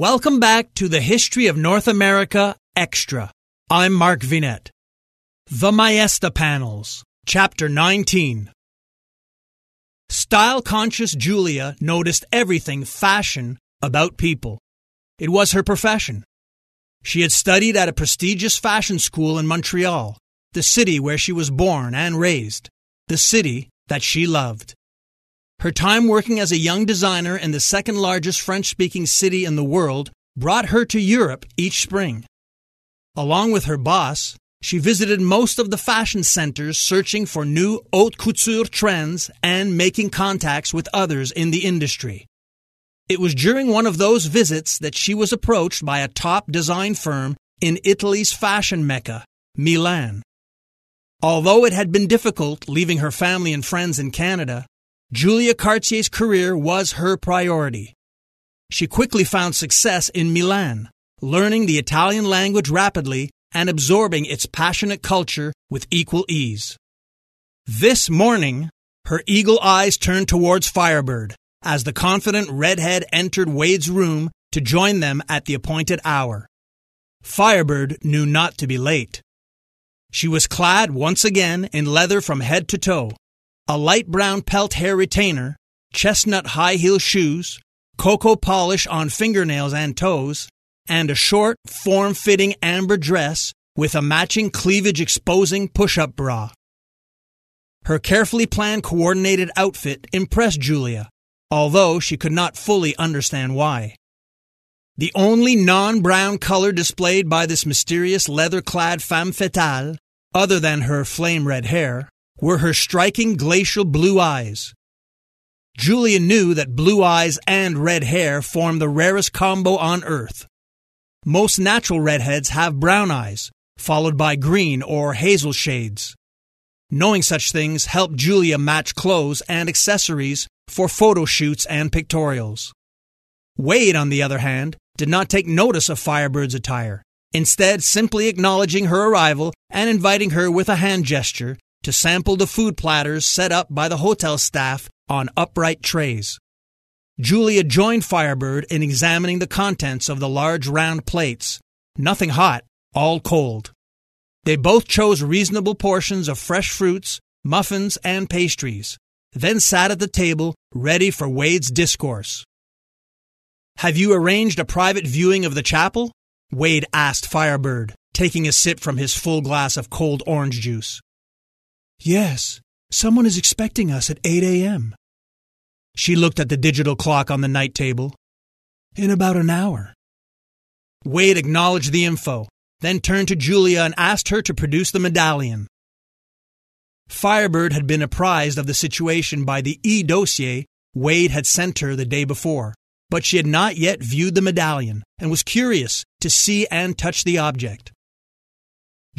Welcome back to the History of North America Extra. I'm Mark Vinet. The Maesta Panels, Chapter 19. Style conscious Julia noticed everything fashion about people. It was her profession. She had studied at a prestigious fashion school in Montreal, the city where she was born and raised, the city that she loved. Her time working as a young designer in the second largest French speaking city in the world brought her to Europe each spring. Along with her boss, she visited most of the fashion centers searching for new haute couture trends and making contacts with others in the industry. It was during one of those visits that she was approached by a top design firm in Italy's fashion mecca, Milan. Although it had been difficult leaving her family and friends in Canada, Julia Cartier's career was her priority. She quickly found success in Milan, learning the Italian language rapidly and absorbing its passionate culture with equal ease. This morning, her eagle eyes turned towards Firebird as the confident redhead entered Wade's room to join them at the appointed hour. Firebird knew not to be late. She was clad once again in leather from head to toe, a light brown pelt hair retainer, chestnut high heel shoes, cocoa polish on fingernails and toes, and a short, form fitting amber dress with a matching cleavage exposing push up bra. Her carefully planned coordinated outfit impressed Julia, although she could not fully understand why. The only non brown color displayed by this mysterious leather clad femme fatale, other than her flame red hair, were her striking glacial blue eyes. Julia knew that blue eyes and red hair form the rarest combo on earth. Most natural redheads have brown eyes, followed by green or hazel shades. Knowing such things helped Julia match clothes and accessories for photo shoots and pictorials. Wade, on the other hand, did not take notice of Firebird's attire, instead simply acknowledging her arrival and inviting her with a hand gesture to sample the food platters set up by the hotel staff on upright trays. Julia joined Firebird in examining the contents of the large round plates. Nothing hot, all cold. They both chose reasonable portions of fresh fruits, muffins, and pastries, then sat at the table ready for Wade's discourse. Have you arranged a private viewing of the chapel? Wade asked Firebird, taking a sip from his full glass of cold orange juice. Yes, someone is expecting us at 8 a.m. She looked at the digital clock on the night table. In about an hour. Wade acknowledged the info, then turned to Julia and asked her to produce the medallion. Firebird had been apprised of the situation by the e dossier Wade had sent her the day before, but she had not yet viewed the medallion and was curious to see and touch the object.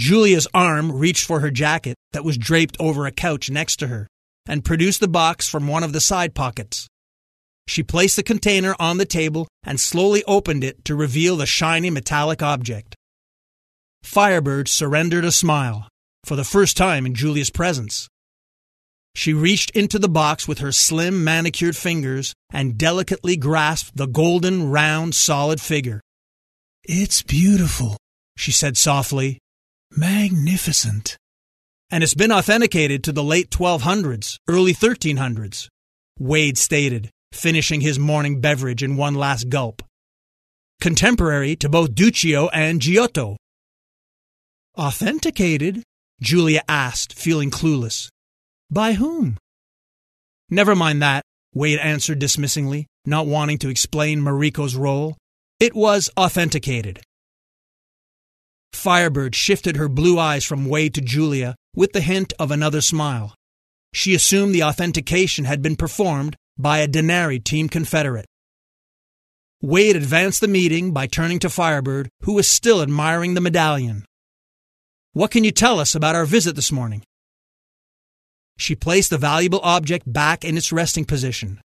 Julia's arm reached for her jacket that was draped over a couch next to her and produced the box from one of the side pockets. She placed the container on the table and slowly opened it to reveal the shiny metallic object. Firebird surrendered a smile, for the first time in Julia's presence. She reached into the box with her slim, manicured fingers and delicately grasped the golden, round, solid figure. It's beautiful, she said softly, Magnificent. And it's been authenticated to the late 1200s, early 1300s, Wade stated, finishing his morning beverage in one last gulp. Contemporary to both Duccio and Giotto. Authenticated? Julia asked, feeling clueless. By whom? Never mind that, Wade answered dismissingly, not wanting to explain Mariko's role. It was authenticated. Firebird shifted her blue eyes from Wade to Julia with the hint of another smile. She assumed the authentication had been performed by a Denary team confederate. Wade advanced the meeting by turning to Firebird, who was still admiring the medallion. What can you tell us about our visit this morning? She placed the valuable object back in its resting position.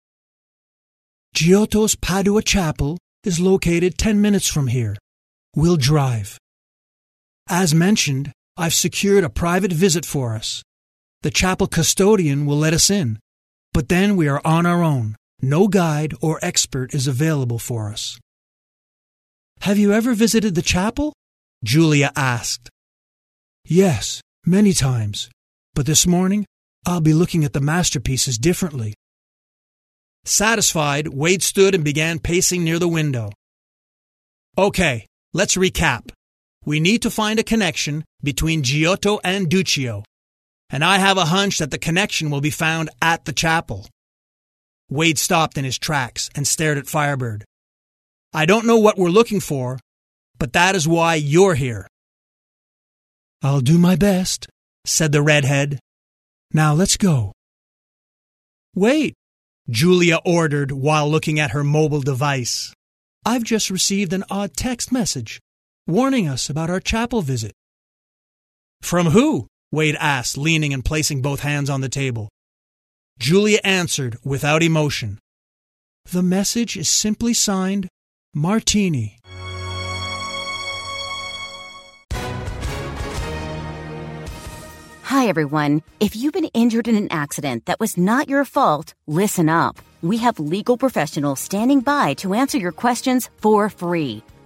Giotto's Padua Chapel is located 10 minutes from here. We'll drive. As mentioned, I've secured a private visit for us. The chapel custodian will let us in, but then we are on our own. No guide or expert is available for us. Have you ever visited the chapel? Julia asked. Yes, many times. But this morning, I'll be looking at the masterpieces differently. Satisfied, Wade stood and began pacing near the window. Okay, let's recap. We need to find a connection between Giotto and Duccio, and I have a hunch that the connection will be found at the chapel. Wade stopped in his tracks and stared at Firebird. I don't know what we're looking for, but that is why you're here. I'll do my best, said the redhead. Now let's go. Wait, Julia ordered while looking at her mobile device. I've just received an odd text message warning us about our chapel visit. From who? Wade asked, leaning and placing both hands on the table. Julia answered without emotion. The message is simply signed Martini. Hi, everyone. If you've been injured in an accident that was not your fault, listen up. We have legal professionals standing by to answer your questions for free.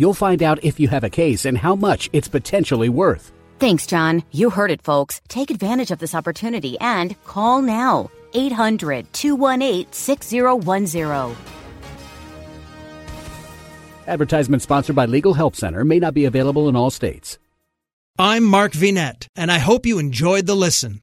You'll find out if you have a case and how much it's potentially worth. Thanks, John. You heard it, folks. Take advantage of this opportunity and call now. 800 218 6010. Advertisement sponsored by Legal Help Center may not be available in all states. I'm Mark Vinet, and I hope you enjoyed the listen.